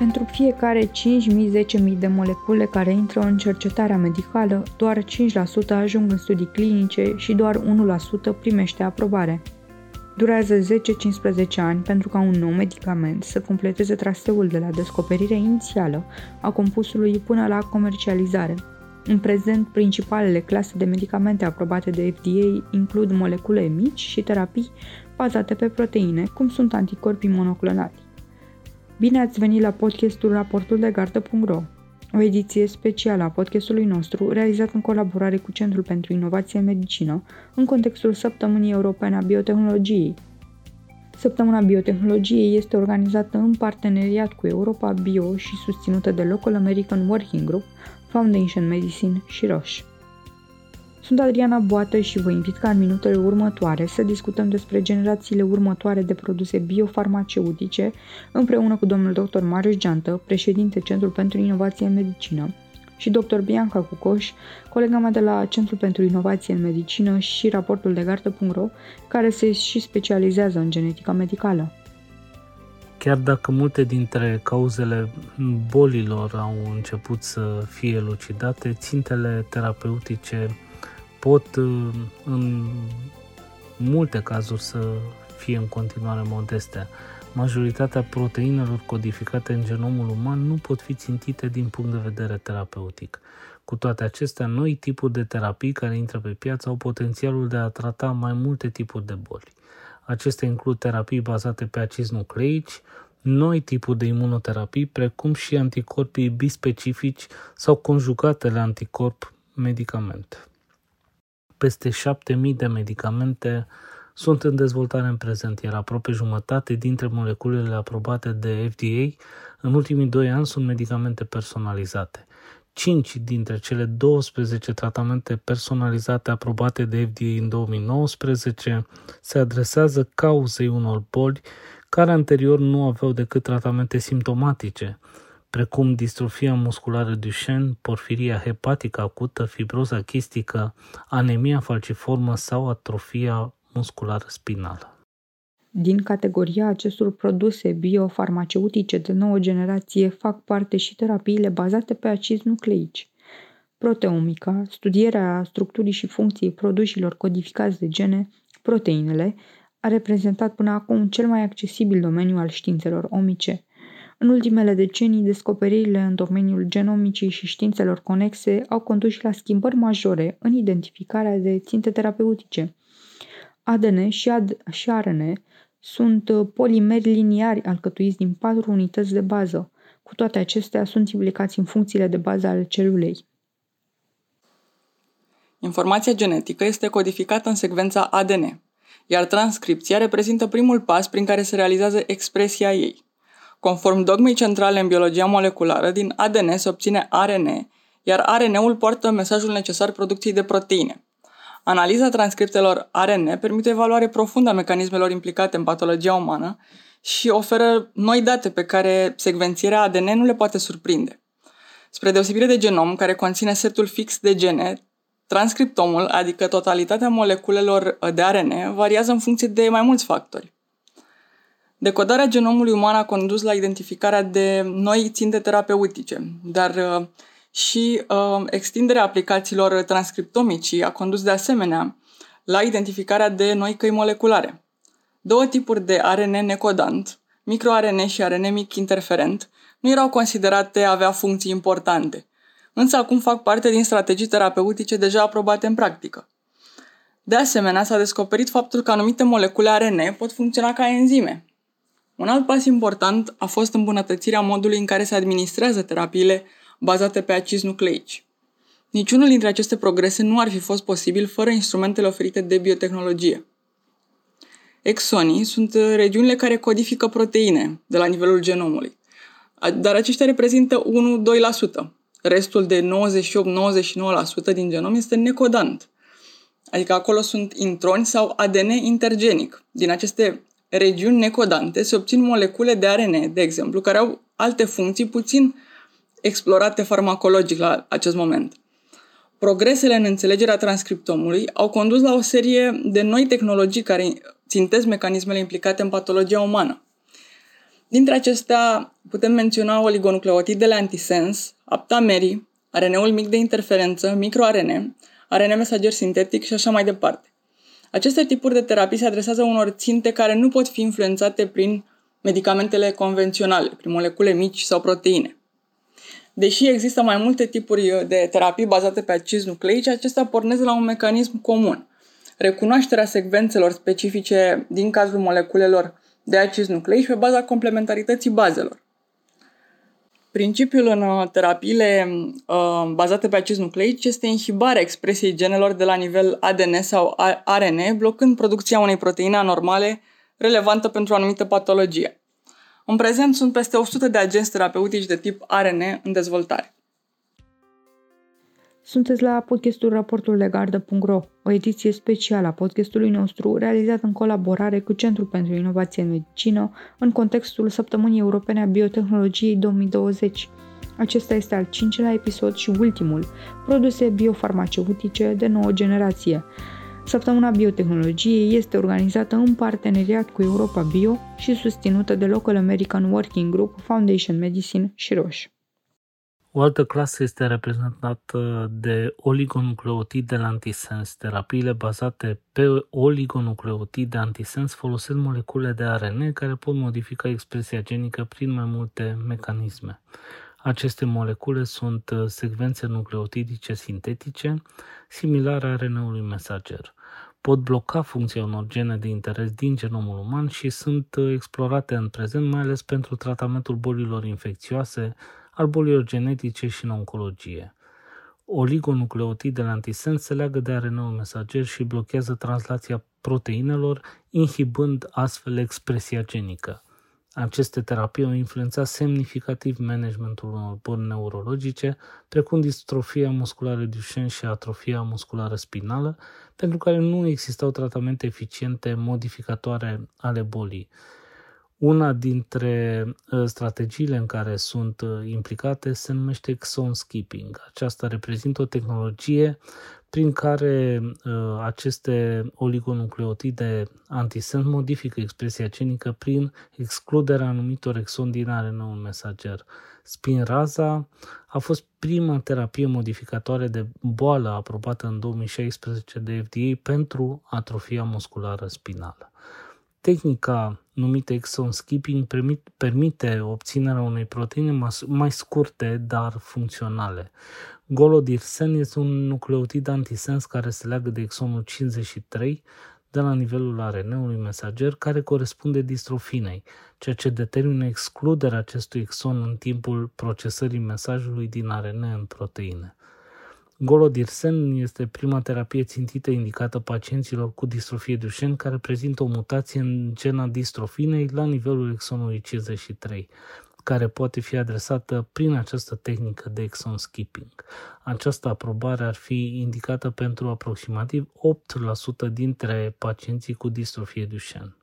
Pentru fiecare 5.000-10.000 de molecule care intră în cercetarea medicală, doar 5% ajung în studii clinice și doar 1% primește aprobare. Durează 10-15 ani pentru ca un nou medicament să completeze traseul de la descoperire inițială a compusului până la comercializare. În prezent, principalele clase de medicamente aprobate de FDA includ molecule mici și terapii bazate pe proteine, cum sunt anticorpii monoclonali. Bine ați venit la podcastul Raportul de Gardă.ro, o ediție specială a podcastului nostru realizat în colaborare cu Centrul pentru Inovație în Medicină în contextul Săptămânii Europene a Biotehnologiei. Săptămâna Biotehnologiei este organizată în parteneriat cu Europa Bio și susținută de Local American Working Group, Foundation Medicine și Roche. Sunt Adriana Boată și vă invit ca în minutele următoare să discutăm despre generațiile următoare de produse biofarmaceutice împreună cu domnul dr. Marius Geantă, președinte Centrul pentru Inovație în Medicină, și dr. Bianca Cucoș, colega mea de la Centrul pentru Inovație în Medicină și raportul de gardă.ro, care se și specializează în genetica medicală. Chiar dacă multe dintre cauzele bolilor au început să fie elucidate, țintele terapeutice pot uh, în multe cazuri să fie în continuare modeste. Majoritatea proteinelor codificate în genomul uman nu pot fi țintite din punct de vedere terapeutic. Cu toate acestea, noi tipuri de terapii care intră pe piață au potențialul de a trata mai multe tipuri de boli. Acestea includ terapii bazate pe acizi nucleici, noi tipuri de imunoterapii, precum și anticorpii bispecifici sau conjugatele anticorp medicament peste 7000 de medicamente sunt în dezvoltare în prezent, iar aproape jumătate dintre moleculele aprobate de FDA în ultimii 2 ani sunt medicamente personalizate. 5 dintre cele 12 tratamente personalizate aprobate de FDA în 2019 se adresează cauzei unor boli care anterior nu aveau decât tratamente simptomatice, precum distrofia musculară Duchenne, porfiria hepatică acută, fibroza chistică, anemia falciformă sau atrofia musculară spinală. Din categoria acestor produse biofarmaceutice de nouă generație fac parte și terapiile bazate pe acizi nucleici. Proteomica, studierea structurii și funcției produșilor codificați de gene, proteinele, a reprezentat până acum cel mai accesibil domeniu al științelor omice – în ultimele decenii, descoperirile în domeniul genomicii și științelor conexe au condus la schimbări majore în identificarea de ținte terapeutice. ADN și, AD- și RN sunt uh, polimeri liniari alcătuiți din patru unități de bază. Cu toate acestea, sunt implicați în funcțiile de bază ale celulei. Informația genetică este codificată în secvența ADN, iar transcripția reprezintă primul pas prin care se realizează expresia ei. Conform dogmei centrale în biologia moleculară, din ADN se obține ARN, iar ARN-ul poartă mesajul necesar producției de proteine. Analiza transcriptelor ARN permite evaluare profundă a mecanismelor implicate în patologia umană și oferă noi date pe care secvențierea ADN nu le poate surprinde. Spre deosebire de genom, care conține setul fix de gene, transcriptomul, adică totalitatea moleculelor de ARN, variază în funcție de mai mulți factori. Decodarea genomului uman a condus la identificarea de noi ținte terapeutice, dar uh, și uh, extinderea aplicațiilor transcriptomicii a condus de asemenea la identificarea de noi căi moleculare. Două tipuri de ARN necodant, microARN și ARN mic interferent, nu erau considerate a avea funcții importante, însă acum fac parte din strategii terapeutice deja aprobate în practică. De asemenea, s-a descoperit faptul că anumite molecule ARN pot funcționa ca enzime, un alt pas important a fost îmbunătățirea modului în care se administrează terapiile bazate pe acizi nucleici. Niciunul dintre aceste progrese nu ar fi fost posibil fără instrumentele oferite de biotehnologie. Exonii sunt regiunile care codifică proteine de la nivelul genomului, dar aceștia reprezintă 1-2%. Restul de 98-99% din genom este necodant, adică acolo sunt introni sau ADN intergenic. Din aceste regiuni necodante se obțin molecule de ARN, de exemplu, care au alte funcții puțin explorate farmacologic la acest moment. Progresele în înțelegerea transcriptomului au condus la o serie de noi tehnologii care țintesc mecanismele implicate în patologia umană. Dintre acestea putem menționa oligonucleotidele antisens, aptamerii, RNA-ul mic de interferență, microRNA, RNA mesager sintetic și așa mai departe. Aceste tipuri de terapii se adresează unor ținte care nu pot fi influențate prin medicamentele convenționale, prin molecule mici sau proteine. Deși există mai multe tipuri de terapii bazate pe acizi nucleici, acestea pornesc la un mecanism comun. Recunoașterea secvențelor specifice din cazul moleculelor de acizi nucleici pe baza complementarității bazelor. Principiul în uh, terapiile uh, bazate pe acizi nucleici este inhibarea expresiei genelor de la nivel ADN sau RNA, blocând producția unei proteine anormale relevantă pentru o anumită patologie. În prezent sunt peste 100 de agenți terapeutici de tip RNA în dezvoltare. Sunteți la podcastul Raportul Legardă.ro, o ediție specială a podcastului nostru realizat în colaborare cu Centrul pentru Inovație în Medicină în contextul Săptămânii Europene a Biotehnologiei 2020. Acesta este al cincilea episod și ultimul, produse biofarmaceutice de nouă generație. Săptămâna Biotehnologiei este organizată în parteneriat cu Europa Bio și susținută de Local American Working Group, Foundation Medicine și Roche. O altă clasă este reprezentată de oligonucleotide antisens. Terapiile bazate pe oligonucleotide antisens folosesc molecule de ARN care pot modifica expresia genică prin mai multe mecanisme. Aceste molecule sunt secvențe nucleotidice sintetice, similare ARN-ului mesager. Pot bloca funcția unor gene de interes din genomul uman și sunt explorate în prezent mai ales pentru tratamentul bolilor infecțioase, al bolilor genetice și în oncologie. Oligonucleotidele antisens se leagă de RNA-ul mesager și blochează translația proteinelor, inhibând astfel expresia genică. Aceste terapii au influențat semnificativ managementul unor boli neurologice, precum distrofia musculară Duchenne și atrofia musculară spinală, pentru care nu existau tratamente eficiente modificatoare ale bolii. Una dintre ă, strategiile în care sunt ă, implicate se numește exon skipping. Aceasta reprezintă o tehnologie prin care uh, aceste oligonucleotide antisens modifică expresia genică prin excluderea anumitor exon din RNA-ul mesager. Spinraza a fost prima terapie modificatoare de boală aprobată în 2016 de FDA pentru atrofia musculară spinală. Tehnica numită exon skipping permite obținerea unei proteine mai scurte, dar funcționale. Golodirsen este un nucleotid antisens care se leagă de exonul 53 de la nivelul RNA-ului mesager care corespunde distrofinei, ceea ce determină excluderea acestui exon în timpul procesării mesajului din RNA în proteine. Golodirsen este prima terapie țintită indicată pacienților cu distrofie Duchenne care prezintă o mutație în gena distrofinei la nivelul exonului 53, care poate fi adresată prin această tehnică de exon skipping. Această aprobare ar fi indicată pentru aproximativ 8% dintre pacienții cu distrofie Duchenne.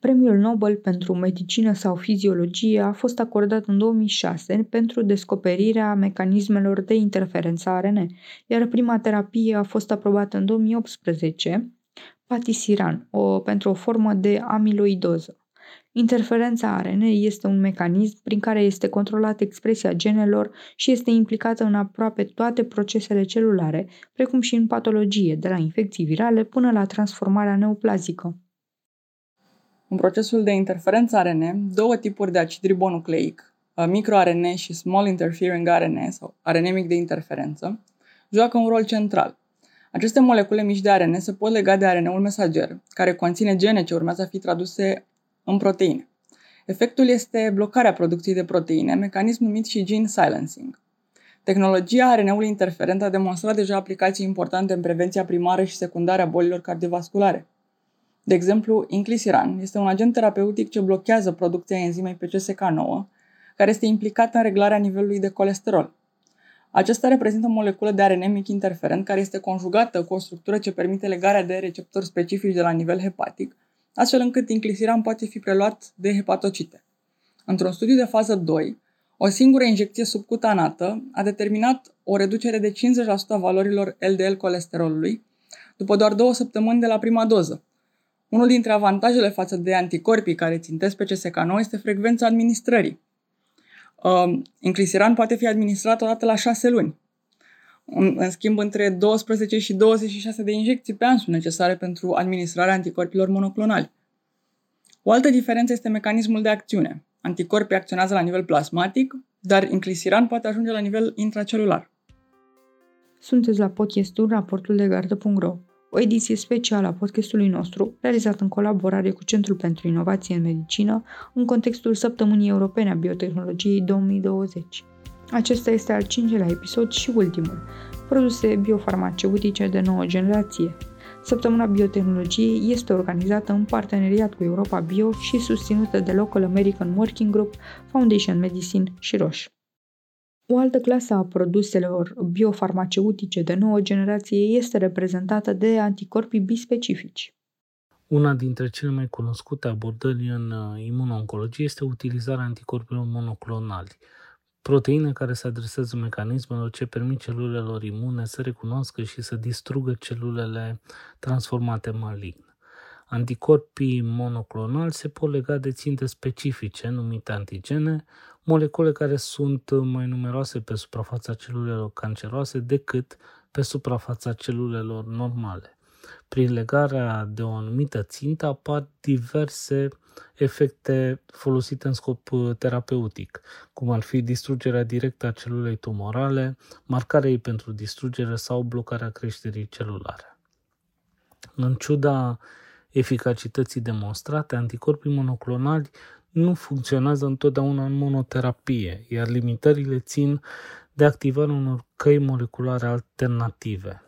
Premiul Nobel pentru medicină sau fiziologie a fost acordat în 2006 pentru descoperirea mecanismelor de interferență ARN, iar prima terapie a fost aprobată în 2018, patisiran, o, pentru o formă de amiloidoză. Interferența ARN este un mecanism prin care este controlată expresia genelor și este implicată în aproape toate procesele celulare, precum și în patologie, de la infecții virale până la transformarea neoplazică. În procesul de interferență RNA, două tipuri de acid ribonucleic, uh, microRNA și small interfering RNA sau RNA mic de interferență, joacă un rol central. Aceste molecule mici de RNA se pot lega de RNA-ul mesager, care conține gene ce urmează a fi traduse în proteine. Efectul este blocarea producției de proteine, mecanism numit și gene silencing. Tehnologia RNA-ului interferent a demonstrat deja aplicații importante în prevenția primară și secundară a bolilor cardiovasculare. De exemplu, inclisiran este un agent terapeutic ce blochează producția enzimei PCSK9, care este implicată în reglarea nivelului de colesterol. Acesta reprezintă o moleculă de RNA mic interferent care este conjugată cu o structură ce permite legarea de receptori specifici de la nivel hepatic, astfel încât inclisiran poate fi preluat de hepatocite. Într-un studiu de fază 2, o singură injecție subcutanată a determinat o reducere de 50% a valorilor LDL colesterolului după doar două săptămâni de la prima doză, Unul dintre avantajele față de anticorpii care țintesc pe CSK9 este frecvența administrării. Uh, inclisiran poate fi administrat odată la 6 luni. În schimb, între 12 și 26 de injecții pe an sunt necesare pentru administrarea anticorpilor monoclonali. O altă diferență este mecanismul de acțiune. Anticorpii acționează la nivel plasmatic, dar inclisiran poate ajunge la nivel intracelular. Sunteți la podcastul Raportul de Gardă.ro, o ediție specială a podcastului nostru, realizat în colaborare cu Centrul pentru Inovație în Medicină, în contextul Săptămânii Europene a Biotehnologiei 2020. Acesta este al cincilea episod și ultimul, produse biofarmaceutice de nouă generație. Săptămâna Biotehnologiei este organizată în parteneriat cu Europa Bio și susținută de Local American Working Group, Foundation Medicine și Roche. O altă clasă a produselor biofarmaceutice de nouă generație este reprezentată de anticorpii bispecifici. Una dintre cele mai cunoscute abordări în uh, imunoncologie este utilizarea anticorpilor monoclonali, proteine care se adresează mecanismelor ce permit celulelor imune să recunoască și să distrugă celulele transformate malign. Anticorpii monoclonali se pot lega de ținte specifice, numite antigene, molecule care sunt mai numeroase pe suprafața celulelor canceroase decât pe suprafața celulelor normale. Prin legarea de o anumită țintă apar diverse efecte folosite în scop uh, terapeutic, cum ar fi distrugerea directă a celulei tumorale, marcarea ei pentru distrugere sau blocarea creșterii celulare. În ciuda eficacității demonstrate, anticorpii monoclonali nu funcționează întotdeauna în monoterapie, iar limitările țin de activarea unor căi moleculare alternative.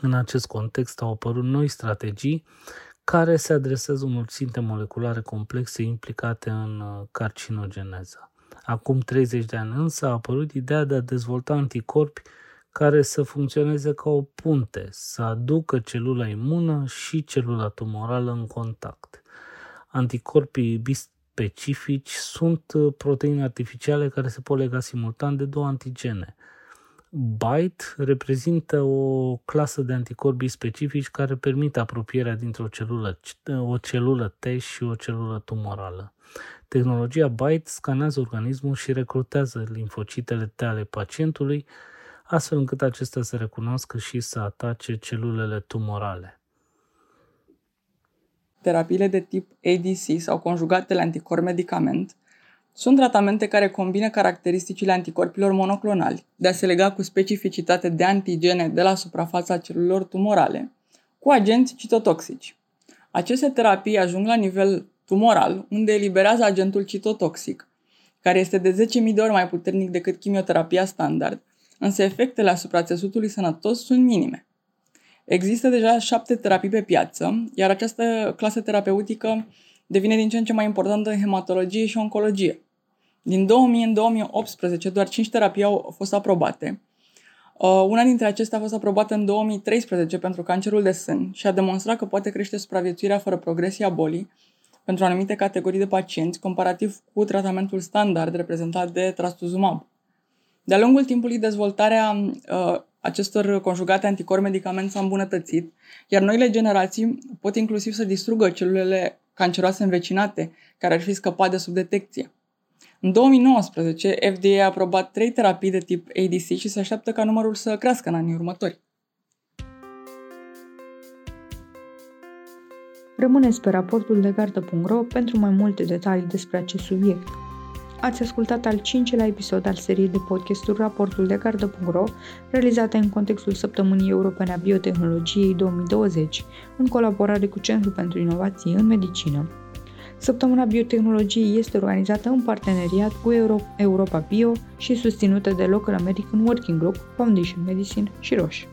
În acest context au apărut noi strategii care se adresează unor ținte moleculare complexe implicate în uh, carcinogeneză. Acum 30 de ani însă a apărut ideea de a dezvolta anticorpi care să funcționeze ca o punte, să aducă celula imună și celula tumorală în contact. Anticorpii bispecifici sunt uh, proteine artificiale care se pot lega simultan de două antigene – BITE reprezintă o clasă de anticorpi specifici care permit apropierea dintre o celulă, o celulă T și o celulă tumorală. Tehnologia BITE scanează organismul și recrutează linfocitele T ale pacientului, astfel încât acestea să recunoască și să atace celulele tumorale. Terapiile de tip ADC sau conjugatele anticorp-medicament sunt tratamente care combină caracteristicile anticorpilor monoclonali, de a se lega cu specificitate de antigene de la suprafața celulelor tumorale, cu agenți citotoxici. Aceste terapii ajung la nivel tumoral, unde eliberează agentul citotoxic, care este de 10.000 de ori mai puternic decât chimioterapia standard, însă efectele asupra țesutului sănătos sunt minime. Există deja șapte terapii pe piață, iar această clasă terapeutică devine din ce în ce mai importantă în hematologie și oncologie. Din 2000 în 2018, doar 5 terapii au fost aprobate. Uh, una dintre acestea a fost aprobată în 2013 pentru cancerul de sân și a demonstrat că poate crește supraviețuirea fără progresie a bolii pentru anumite categorii de pacienți, comparativ cu tratamentul standard reprezentat de trastuzumab. De-a lungul timpului, dezvoltarea uh, acestor conjugate anticorp medicament s-a îmbunătățit, iar noile generații pot inclusiv să distrugă celulele canceroase învecinate care ar fi scăpat de sub detecție. În 2019, FDA a aprobat trei terapii de tip ADC și se așteaptă ca numărul să crească în anii următori. Rămâneți pe raportul de gardă.ro pentru mai multe detalii despre acest subiect. Ați ascultat al cincilea episod al seriei de podcasturi Raportul de Gardă.ro, realizate în contextul Săptămânii Europene a Biotehnologiei 2020, în colaborare cu Centrul pentru Inovații în Medicină. Săptămâna Biotehnologiei este organizată în parteneriat cu Euro- Europa Bio și susținută de Local American Working Group, Foundation Medicine și Roche.